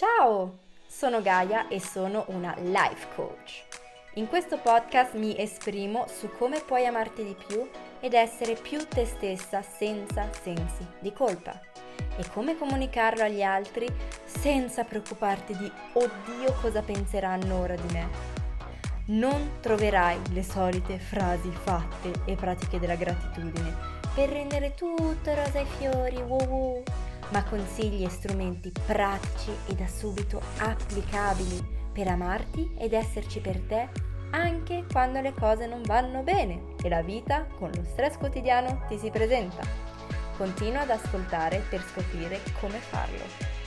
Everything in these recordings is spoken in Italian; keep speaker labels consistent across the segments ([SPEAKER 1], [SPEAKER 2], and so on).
[SPEAKER 1] Ciao, sono Gaia e sono una life coach. In questo podcast mi esprimo su come puoi amarti di più ed essere più te stessa senza sensi di colpa e come comunicarlo agli altri senza preoccuparti di oddio cosa penseranno ora di me. Non troverai le solite frasi fatte e pratiche della gratitudine per rendere tutto rosa e fiori, wow wow ma consigli e strumenti pratici e da subito applicabili per amarti ed esserci per te anche quando le cose non vanno bene e la vita con lo stress quotidiano ti si presenta. Continua ad ascoltare per scoprire come farlo.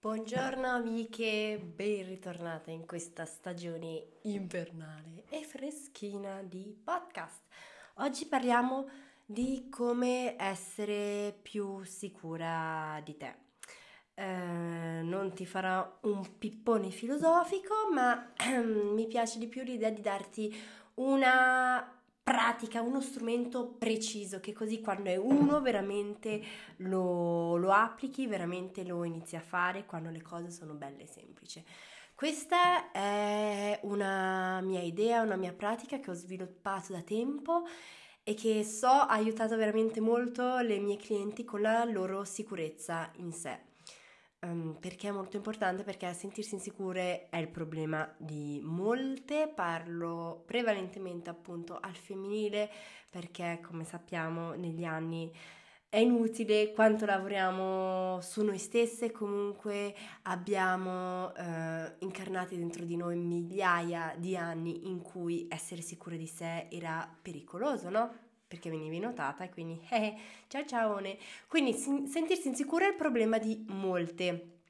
[SPEAKER 2] Buongiorno amiche, ben ritornate in questa stagione invernale e freschina di podcast. Oggi parliamo di di come essere più sicura di te. Eh, non ti farò un pippone filosofico, ma ehm, mi piace di più l'idea di darti una pratica, uno strumento preciso che così quando è uno veramente lo, lo applichi, veramente lo inizi a fare quando le cose sono belle e semplici. Questa è una mia idea, una mia pratica che ho sviluppato da tempo e che so ha aiutato veramente molto le mie clienti con la loro sicurezza in sé. Um, perché è molto importante? Perché sentirsi insicure è il problema di molte, parlo prevalentemente appunto al femminile perché come sappiamo negli anni è inutile quanto lavoriamo su noi stesse, comunque abbiamo eh, incarnati dentro di noi migliaia di anni in cui essere sicure di sé era pericoloso, no? Perché venivi notata e quindi eh, ciao ciao. Quindi si, sentirsi insicura è il problema di molte.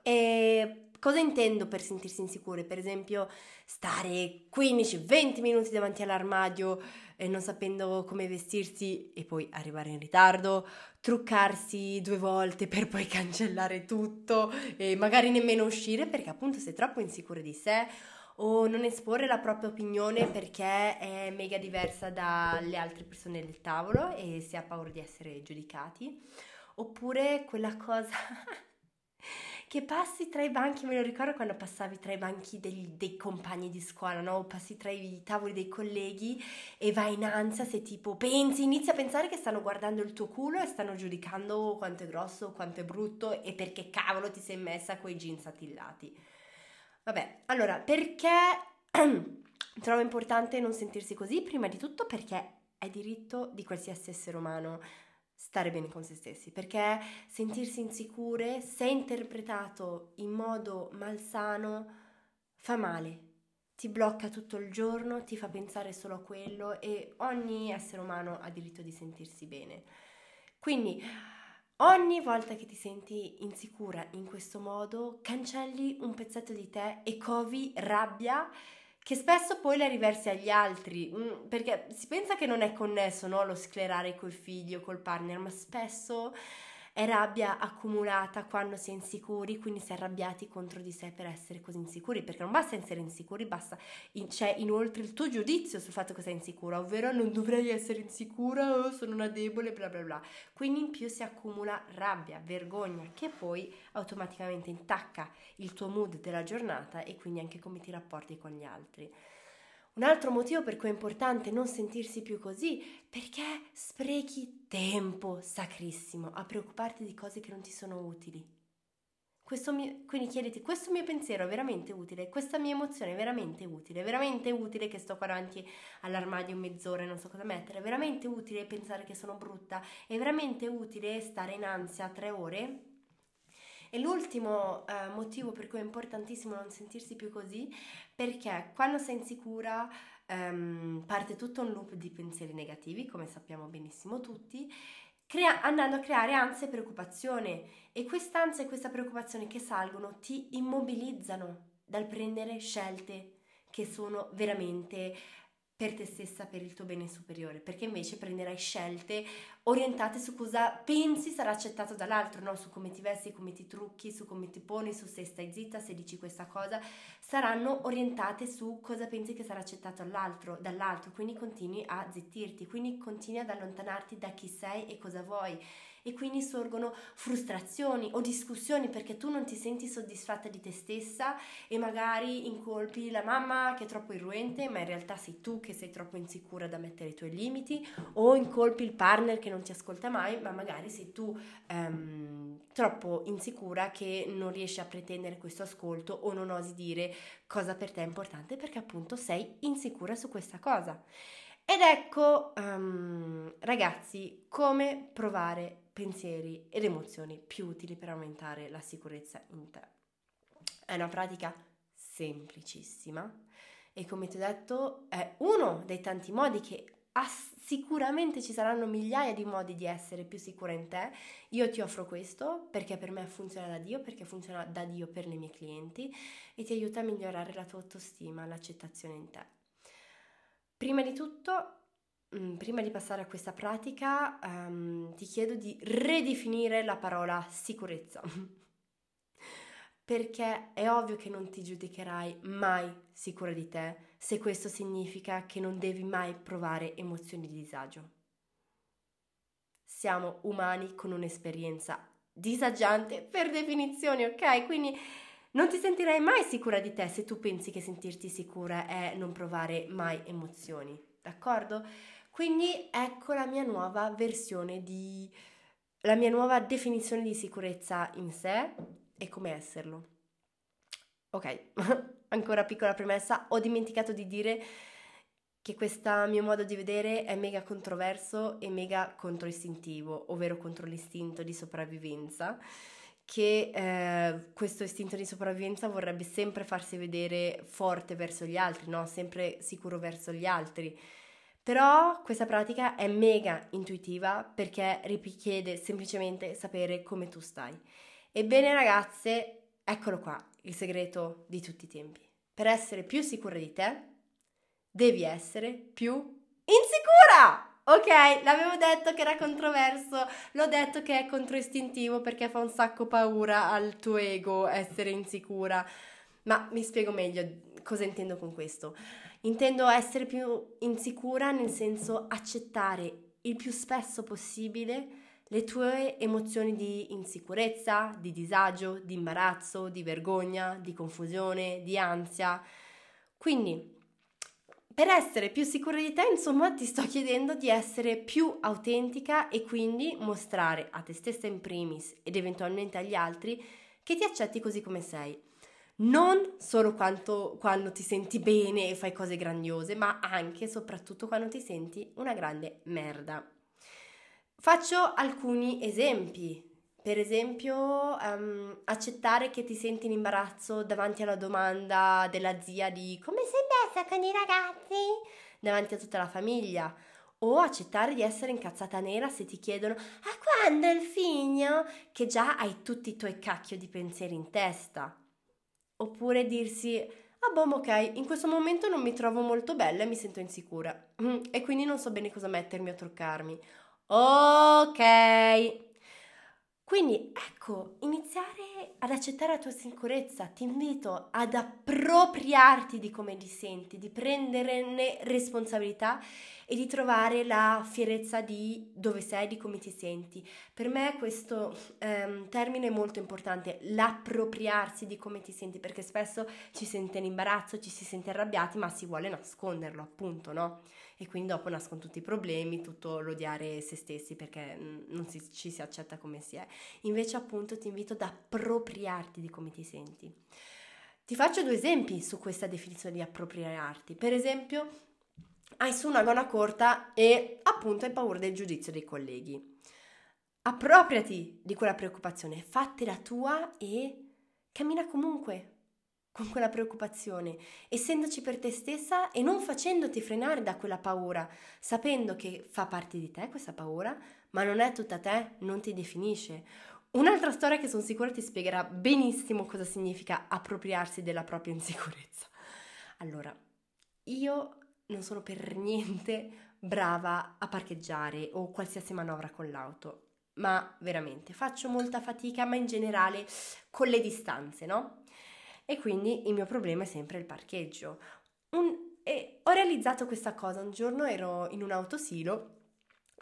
[SPEAKER 2] E cosa intendo per sentirsi insicure? Per esempio, stare 15-20 minuti davanti all'armadio e non sapendo come vestirsi e poi arrivare in ritardo, truccarsi due volte per poi cancellare tutto e magari nemmeno uscire perché appunto sei troppo insicure di sé o non esporre la propria opinione perché è mega diversa dalle altre persone del tavolo e si ha paura di essere giudicati, oppure quella cosa che passi tra i banchi, me lo ricordo quando passavi tra i banchi dei, dei compagni di scuola, no? Passi tra i tavoli dei colleghi e vai in ansia se tipo pensi, inizi a pensare che stanno guardando il tuo culo e stanno giudicando quanto è grosso, quanto è brutto e perché cavolo ti sei messa quei jeans attillati. Vabbè, allora, perché trovo importante non sentirsi così? Prima di tutto perché è diritto di qualsiasi essere umano stare bene con se stessi, perché sentirsi insicure, se interpretato in modo malsano, fa male, ti blocca tutto il giorno, ti fa pensare solo a quello e ogni essere umano ha diritto di sentirsi bene. Quindi ogni volta che ti senti insicura in questo modo, cancelli un pezzetto di te e covi rabbia che spesso poi le riversi agli altri, mm, perché si pensa che non è connesso no? lo sclerare col figlio, col partner, ma spesso è rabbia accumulata quando si è insicuri, quindi si è arrabbiati contro di sé per essere così insicuri, perché non basta essere insicuri, basta, c'è inoltre il tuo giudizio sul fatto che sei insicura, ovvero non dovrei essere insicura, oh, sono una debole, bla bla bla. Quindi in più si accumula rabbia, vergogna, che poi automaticamente intacca il tuo mood della giornata e quindi anche come ti rapporti con gli altri. Un altro motivo per cui è importante non sentirsi più così, perché sprechi tempo sacrissimo a preoccuparti di cose che non ti sono utili. Mio, quindi chiediti, questo mio pensiero è veramente utile? Questa mia emozione è veramente utile? È veramente utile che sto qua davanti all'armadio mezz'ora e non so cosa mettere? È veramente utile pensare che sono brutta? È veramente utile stare in ansia tre ore? E l'ultimo eh, motivo per cui è importantissimo non sentirsi più così, perché quando sei insicura ehm, parte tutto un loop di pensieri negativi, come sappiamo benissimo tutti, crea- andando a creare ansia e preoccupazione. E quest'ansia e questa preoccupazione che salgono ti immobilizzano dal prendere scelte che sono veramente per te stessa, per il tuo bene superiore, perché invece prenderai scelte orientate su cosa pensi sarà accettato dall'altro, no? su come ti vesti, come ti trucchi, su come ti poni, su se stai zitta, se dici questa cosa, saranno orientate su cosa pensi che sarà accettato dall'altro, dall'altro, quindi continui a zittirti, quindi continui ad allontanarti da chi sei e cosa vuoi e quindi sorgono frustrazioni o discussioni perché tu non ti senti soddisfatta di te stessa e magari incolpi la mamma che è troppo irruente, ma in realtà sei tu che sei troppo insicura da mettere i tuoi limiti o incolpi il partner che non ti ascolta mai, ma magari sei tu ehm, troppo insicura che non riesci a pretendere questo ascolto o non osi dire cosa per te è importante perché appunto sei insicura su questa cosa. Ed ecco, um, ragazzi, come provare pensieri ed emozioni più utili per aumentare la sicurezza in te. È una pratica semplicissima e come ti ho detto è uno dei tanti modi che ass- sicuramente ci saranno migliaia di modi di essere più sicura in te. Io ti offro questo perché per me funziona da Dio, perché funziona da Dio per le mie clienti e ti aiuta a migliorare la tua autostima, l'accettazione in te. Prima di tutto, mm, prima di passare a questa pratica, um, ti chiedo di ridefinire la parola sicurezza. Perché è ovvio che non ti giudicherai mai sicura di te se questo significa che non devi mai provare emozioni di disagio. Siamo umani con un'esperienza disagiante per definizione, ok? Quindi non ti sentirai mai sicura di te se tu pensi che sentirti sicura è non provare mai emozioni, d'accordo? Quindi ecco la mia nuova versione di la mia nuova definizione di sicurezza in sé e come esserlo. Ok, ancora piccola premessa, ho dimenticato di dire che questo mio modo di vedere è mega controverso e mega controistintivo, ovvero contro l'istinto di sopravvivenza che eh, questo istinto di sopravvivenza vorrebbe sempre farsi vedere forte verso gli altri, no? sempre sicuro verso gli altri. Però questa pratica è mega intuitiva perché richiede semplicemente sapere come tu stai. Ebbene ragazze, eccolo qua, il segreto di tutti i tempi. Per essere più sicura di te, devi essere più insicura! Ok, l'avevo detto che era controverso, l'ho detto che è controistintivo perché fa un sacco paura al tuo ego essere insicura. Ma mi spiego meglio cosa intendo con questo. Intendo essere più insicura nel senso accettare il più spesso possibile le tue emozioni di insicurezza, di disagio, di imbarazzo, di vergogna, di confusione, di ansia. Quindi per essere più sicura di te, insomma, ti sto chiedendo di essere più autentica e quindi mostrare a te stessa in primis ed eventualmente agli altri che ti accetti così come sei. Non solo quanto, quando ti senti bene e fai cose grandiose, ma anche e soprattutto quando ti senti una grande merda. Faccio alcuni esempi per esempio, um, accettare che ti senti in imbarazzo davanti alla domanda della zia di come sei messa con i ragazzi davanti a tutta la famiglia. O accettare di essere incazzata nera se ti chiedono a quando il figlio? Che già hai tutti i tuoi cacchio di pensieri in testa. Oppure dirsi ah boh, ok, in questo momento non mi trovo molto bella e mi sento insicura. E quindi non so bene cosa mettermi o truccarmi. Ok, quindi ecco, iniziare ad accettare la tua sicurezza, ti invito ad appropriarti di come ti senti, di prenderne responsabilità e di trovare la fierezza di dove sei, di come ti senti. Per me questo ehm, termine è molto importante, l'appropriarsi di come ti senti, perché spesso ci si sente in imbarazzo, ci si sente arrabbiati, ma si vuole nasconderlo, appunto, no? E quindi dopo nascono tutti i problemi, tutto l'odiare se stessi perché non si, ci si accetta come si è. Invece appunto ti invito ad appropriarti di come ti senti. Ti faccio due esempi su questa definizione di appropriarti. Per esempio, hai su una gonna corta e appunto hai paura del giudizio dei colleghi. Appropriati di quella preoccupazione, fattela tua e cammina comunque, con quella preoccupazione, essendoci per te stessa e non facendoti frenare da quella paura, sapendo che fa parte di te questa paura, ma non è tutta te, non ti definisce. Un'altra storia che sono sicura ti spiegherà benissimo cosa significa appropriarsi della propria insicurezza. Allora, io non sono per niente brava a parcheggiare o qualsiasi manovra con l'auto, ma veramente faccio molta fatica, ma in generale con le distanze, no? E quindi il mio problema è sempre il parcheggio. Un, e ho realizzato questa cosa, un giorno ero in un autosilo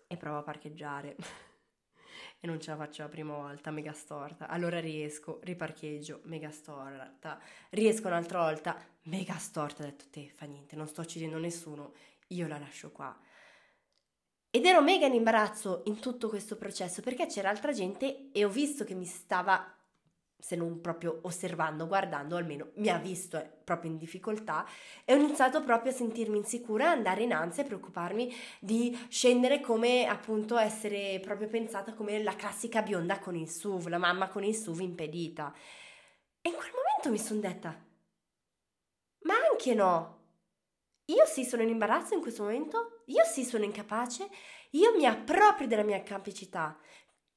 [SPEAKER 2] e provo a parcheggiare. e non ce la faccio la prima volta, mega storta. Allora riesco, riparcheggio, mega storta. Riesco un'altra volta, mega storta. Ho detto, te, fa niente, non sto uccidendo nessuno, io la lascio qua. Ed ero mega in imbarazzo in tutto questo processo perché c'era altra gente e ho visto che mi stava se non proprio osservando, guardando, almeno mi ha visto eh, proprio in difficoltà e ho iniziato proprio a sentirmi insicura, andare in ansia e preoccuparmi di scendere come appunto essere proprio pensata come la classica bionda con il SUV, la mamma con il SUV impedita. E in quel momento mi sono detta, ma anche no, io sì sono in imbarazzo in questo momento, io sì sono incapace, io mi approprio della mia capacità,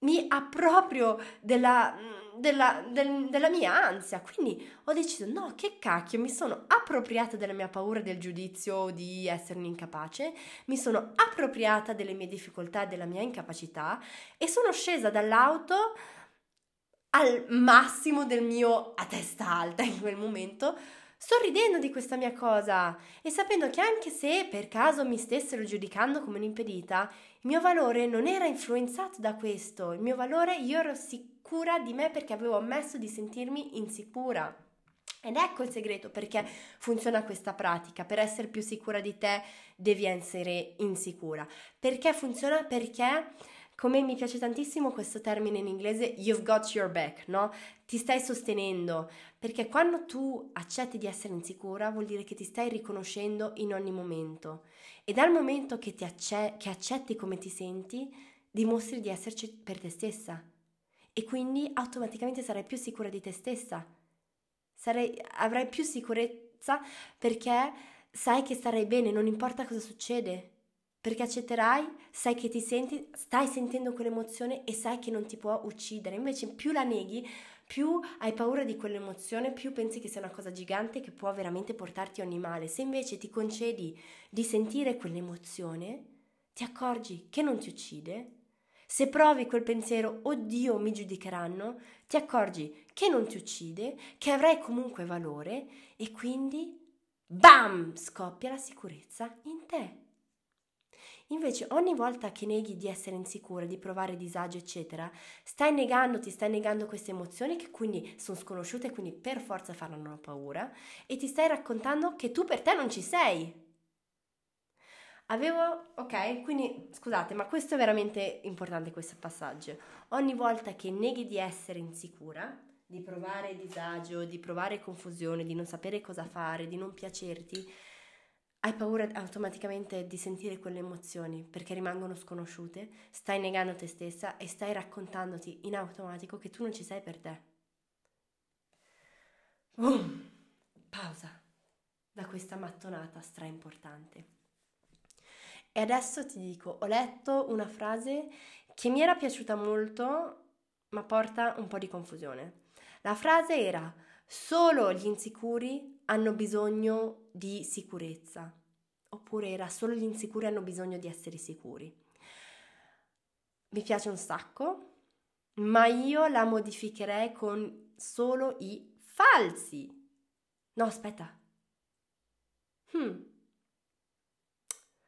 [SPEAKER 2] mi approprio della, della, del, della, mia ansia. Quindi ho deciso: no, che cacchio, mi sono appropriata della mia paura del giudizio di essere un'incapace, mi sono appropriata delle mie difficoltà e della mia incapacità e sono scesa dall'auto al massimo del mio a testa alta in quel momento sorridendo di questa mia cosa e sapendo che anche se per caso mi stessero giudicando come un'impedita, il mio valore non era influenzato da questo, il mio valore io ero sicura di me perché avevo ammesso di sentirmi insicura. Ed ecco il segreto perché funziona questa pratica. Per essere più sicura di te devi essere insicura. Perché funziona? Perché come mi piace tantissimo questo termine in inglese, you've got your back, no? Ti stai sostenendo, perché quando tu accetti di essere insicura vuol dire che ti stai riconoscendo in ogni momento. E dal momento che, ti acce- che accetti come ti senti, dimostri di esserci per te stessa. E quindi automaticamente sarai più sicura di te stessa. Sarai, avrai più sicurezza perché sai che starai bene, non importa cosa succede perché accetterai, sai che ti senti, stai sentendo quell'emozione e sai che non ti può uccidere. Invece più la neghi, più hai paura di quell'emozione, più pensi che sia una cosa gigante che può veramente portarti ogni male. Se invece ti concedi di sentire quell'emozione, ti accorgi che non ti uccide. Se provi quel pensiero, oddio, mi giudicheranno, ti accorgi che non ti uccide, che avrai comunque valore e quindi, bam, scoppia la sicurezza in te. Invece ogni volta che neghi di essere insicura, di provare disagio, eccetera, stai negando, ti stai negando queste emozioni che quindi sono sconosciute e quindi per forza faranno paura e ti stai raccontando che tu per te non ci sei. Avevo, ok, quindi scusate, ma questo è veramente importante questo passaggio. Ogni volta che neghi di essere insicura, di provare disagio, di provare confusione, di non sapere cosa fare, di non piacerti, hai paura automaticamente di sentire quelle emozioni perché rimangono sconosciute, stai negando te stessa e stai raccontandoti in automatico che tu non ci sei per te. Boom! Pausa da questa mattonata stra importante. E adesso ti dico, ho letto una frase che mi era piaciuta molto, ma porta un po' di confusione. La frase era: Solo gli insicuri hanno bisogno di sicurezza, oppure era solo gli insicuri hanno bisogno di essere sicuri. Mi piace un sacco, ma io la modificherei con solo i falsi. No, aspetta. Hmm.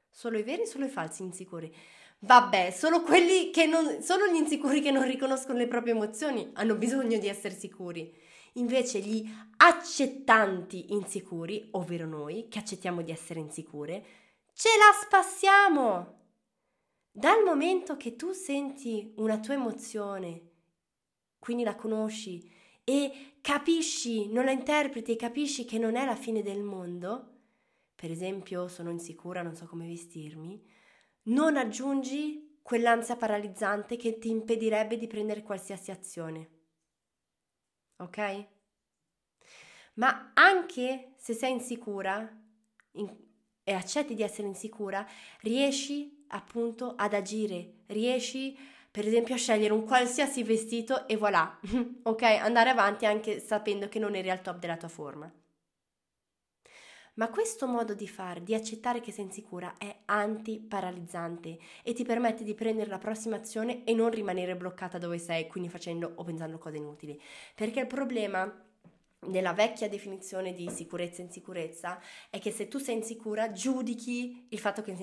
[SPEAKER 2] Solo i veri, solo i falsi insicuri. Vabbè, solo quelli che non, solo gli insicuri che non riconoscono le proprie emozioni hanno bisogno di essere sicuri. Invece gli accettanti insicuri, ovvero noi che accettiamo di essere insicure, ce la spassiamo. Dal momento che tu senti una tua emozione, quindi la conosci e capisci, non la interpreti e capisci che non è la fine del mondo, per esempio sono insicura, non so come vestirmi, non aggiungi quell'ansia paralizzante che ti impedirebbe di prendere qualsiasi azione ok? Ma anche se sei insicura in, e accetti di essere insicura, riesci appunto ad agire, riesci per esempio a scegliere un qualsiasi vestito e voilà, ok? Andare avanti anche sapendo che non eri al top della tua forma. Ma questo modo di fare, di accettare che sei insicura, è antiparalizzante e ti permette di prendere la prossima azione e non rimanere bloccata dove sei, quindi facendo o pensando cose inutili. Perché il problema nella vecchia definizione di sicurezza e insicurezza è che se tu sei insicura giudichi il fatto che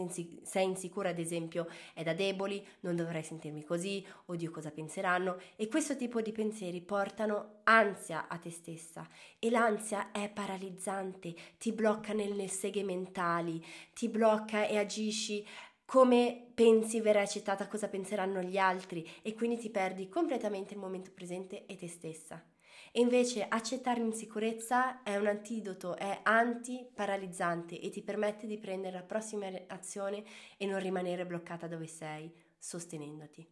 [SPEAKER 2] sei insicura ad esempio è da deboli, non dovrei sentirmi così, oddio cosa penseranno e questo tipo di pensieri portano ansia a te stessa e l'ansia è paralizzante, ti blocca nelle seghe mentali, ti blocca e agisci come pensi verrai accettata, cosa penseranno gli altri e quindi ti perdi completamente il momento presente e te stessa. E invece accettare l'insicurezza è un antidoto, è anti-paralizzante e ti permette di prendere la prossima azione e non rimanere bloccata dove sei, sostenendoti.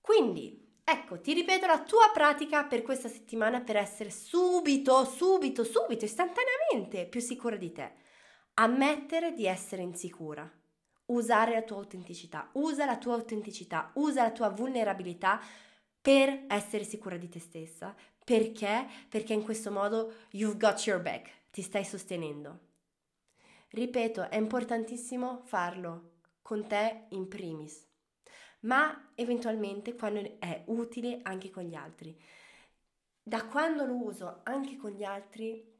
[SPEAKER 2] Quindi, ecco, ti ripeto la tua pratica per questa settimana per essere subito, subito, subito, istantaneamente più sicura di te. Ammettere di essere insicura. Usare la tua autenticità, usa la tua autenticità, usa la tua vulnerabilità per essere sicura di te stessa. Perché? Perché in questo modo you've got your back, ti stai sostenendo. Ripeto, è importantissimo farlo con te in primis, ma eventualmente quando è utile anche con gli altri. Da quando lo uso anche con gli altri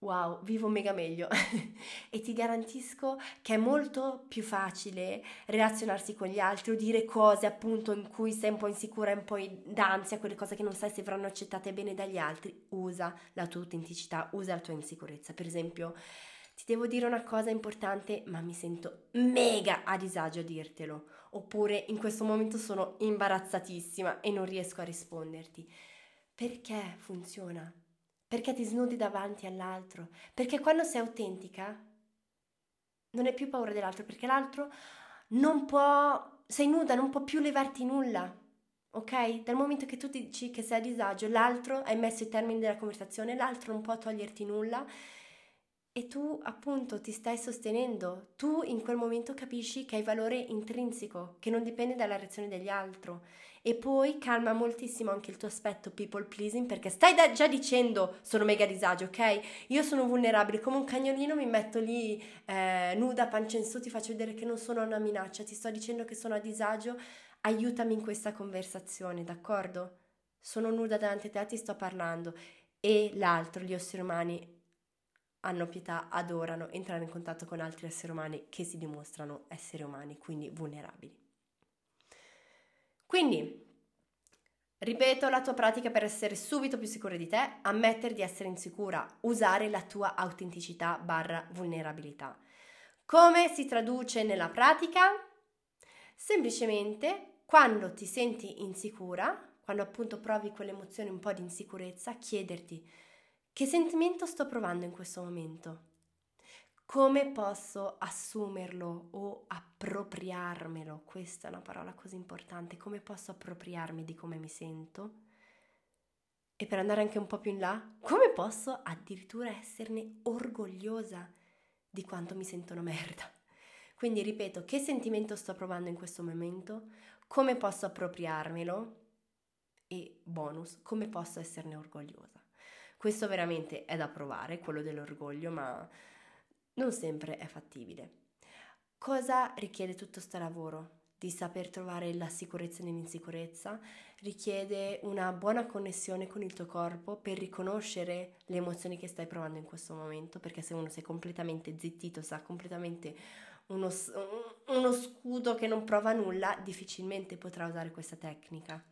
[SPEAKER 2] Wow, vivo mega meglio e ti garantisco che è molto più facile relazionarsi con gli altri o dire cose appunto in cui sei un po' insicura, un po' d'ansia, quelle cose che non sai se verranno accettate bene dagli altri. Usa la tua autenticità, usa la tua insicurezza. Per esempio, ti devo dire una cosa importante, ma mi sento mega a disagio a dirtelo. Oppure in questo momento sono imbarazzatissima e non riesco a risponderti. Perché funziona? Perché ti snudi davanti all'altro, perché quando sei autentica non hai più paura dell'altro, perché l'altro non può, sei nuda, non può più levarti nulla, ok? Dal momento che tu dici che sei a disagio, l'altro, hai messo i termini della conversazione, l'altro non può toglierti nulla e tu appunto ti stai sostenendo, tu in quel momento capisci che hai valore intrinseco, che non dipende dalla reazione degli altri e poi calma moltissimo anche il tuo aspetto people pleasing perché stai da- già dicendo sono mega disagio, ok? Io sono vulnerabile, come un cagnolino mi metto lì eh, nuda, pancia in su, ti faccio vedere che non sono una minaccia, ti sto dicendo che sono a disagio, aiutami in questa conversazione, d'accordo? Sono nuda davanti a te, ti sto parlando e l'altro, gli esseri umani hanno pietà, adorano entrare in contatto con altri esseri umani che si dimostrano esseri umani, quindi vulnerabili. Quindi, ripeto la tua pratica per essere subito più sicura di te, ammettere di essere insicura, usare la tua autenticità barra vulnerabilità. Come si traduce nella pratica? Semplicemente quando ti senti insicura, quando appunto provi quell'emozione un po' di insicurezza, chiederti che sentimento sto provando in questo momento? Come posso assumerlo o appropriarmelo? Questa è una parola così importante. Come posso appropriarmi di come mi sento? E per andare anche un po' più in là, come posso addirittura esserne orgogliosa di quanto mi sento una merda? Quindi ripeto, che sentimento sto provando in questo momento? Come posso appropriarmelo? E bonus, come posso esserne orgogliosa? Questo veramente è da provare, quello dell'orgoglio, ma non sempre è fattibile. Cosa richiede tutto questo lavoro? Di saper trovare la sicurezza nell'insicurezza, richiede una buona connessione con il tuo corpo per riconoscere le emozioni che stai provando in questo momento, perché se uno è completamente zittito, sa completamente uno, uno scudo che non prova nulla, difficilmente potrà usare questa tecnica.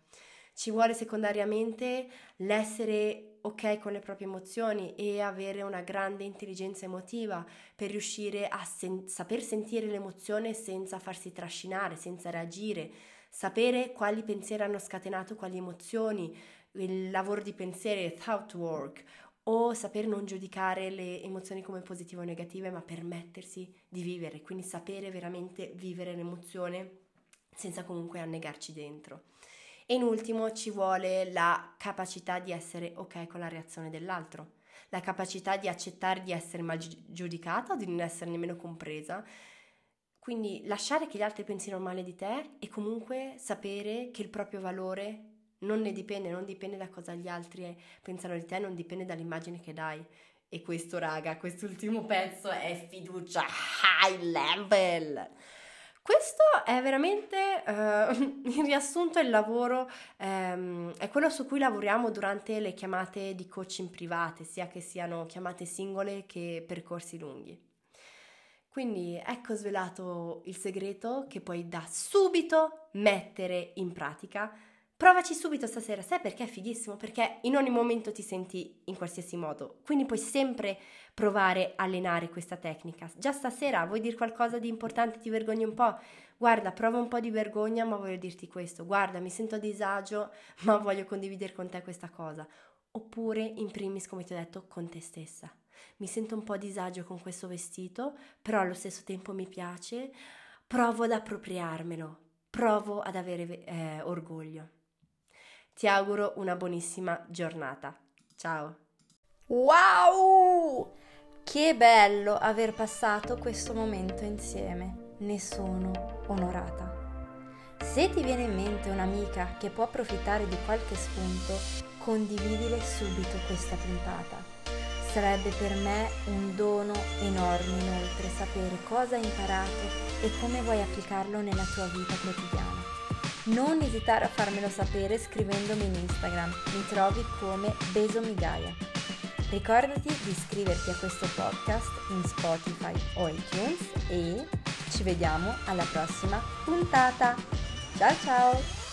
[SPEAKER 2] Ci vuole secondariamente l'essere ok con le proprie emozioni e avere una grande intelligenza emotiva per riuscire a sen- saper sentire l'emozione senza farsi trascinare, senza reagire, sapere quali pensieri hanno scatenato quali emozioni, il lavoro di pensieri, thought work, o saper non giudicare le emozioni come positive o negative, ma permettersi di vivere, quindi sapere veramente vivere l'emozione senza comunque annegarci dentro. E in ultimo ci vuole la capacità di essere ok con la reazione dell'altro, la capacità di accettare di essere mal giudicata, di non essere nemmeno compresa. Quindi lasciare che gli altri pensino male di te e comunque sapere che il proprio valore non ne dipende, non dipende da cosa gli altri pensano di te, non dipende dall'immagine che dai. E questo, raga, quest'ultimo pezzo è fiducia high level. Questo è veramente, eh, in riassunto, il lavoro, ehm, è quello su cui lavoriamo durante le chiamate di coaching private, sia che siano chiamate singole che percorsi lunghi. Quindi ecco svelato il segreto che puoi da subito mettere in pratica Provaci subito stasera, sai perché è fighissimo? Perché in ogni momento ti senti in qualsiasi modo, quindi puoi sempre provare a allenare questa tecnica. Già stasera vuoi dire qualcosa di importante, ti vergogni un po'? Guarda, prova un po' di vergogna, ma voglio dirti questo. Guarda, mi sento a disagio, ma voglio condividere con te questa cosa. Oppure, in primis, come ti ho detto, con te stessa. Mi sento un po' a disagio con questo vestito, però allo stesso tempo mi piace. Provo ad appropriarmelo, provo ad avere eh, orgoglio. Ti auguro una buonissima giornata. Ciao!
[SPEAKER 1] Wow! Che bello aver passato questo momento insieme. Ne sono onorata. Se ti viene in mente un'amica che può approfittare di qualche spunto, condividile subito questa puntata. Sarebbe per me un dono enorme inoltre sapere cosa hai imparato e come vuoi applicarlo nella tua vita quotidiana non esitare a farmelo sapere scrivendomi in Instagram, mi trovi come Besomigaia. Ricordati di iscriverti a questo podcast in Spotify o iTunes e ci vediamo alla prossima puntata. Ciao ciao!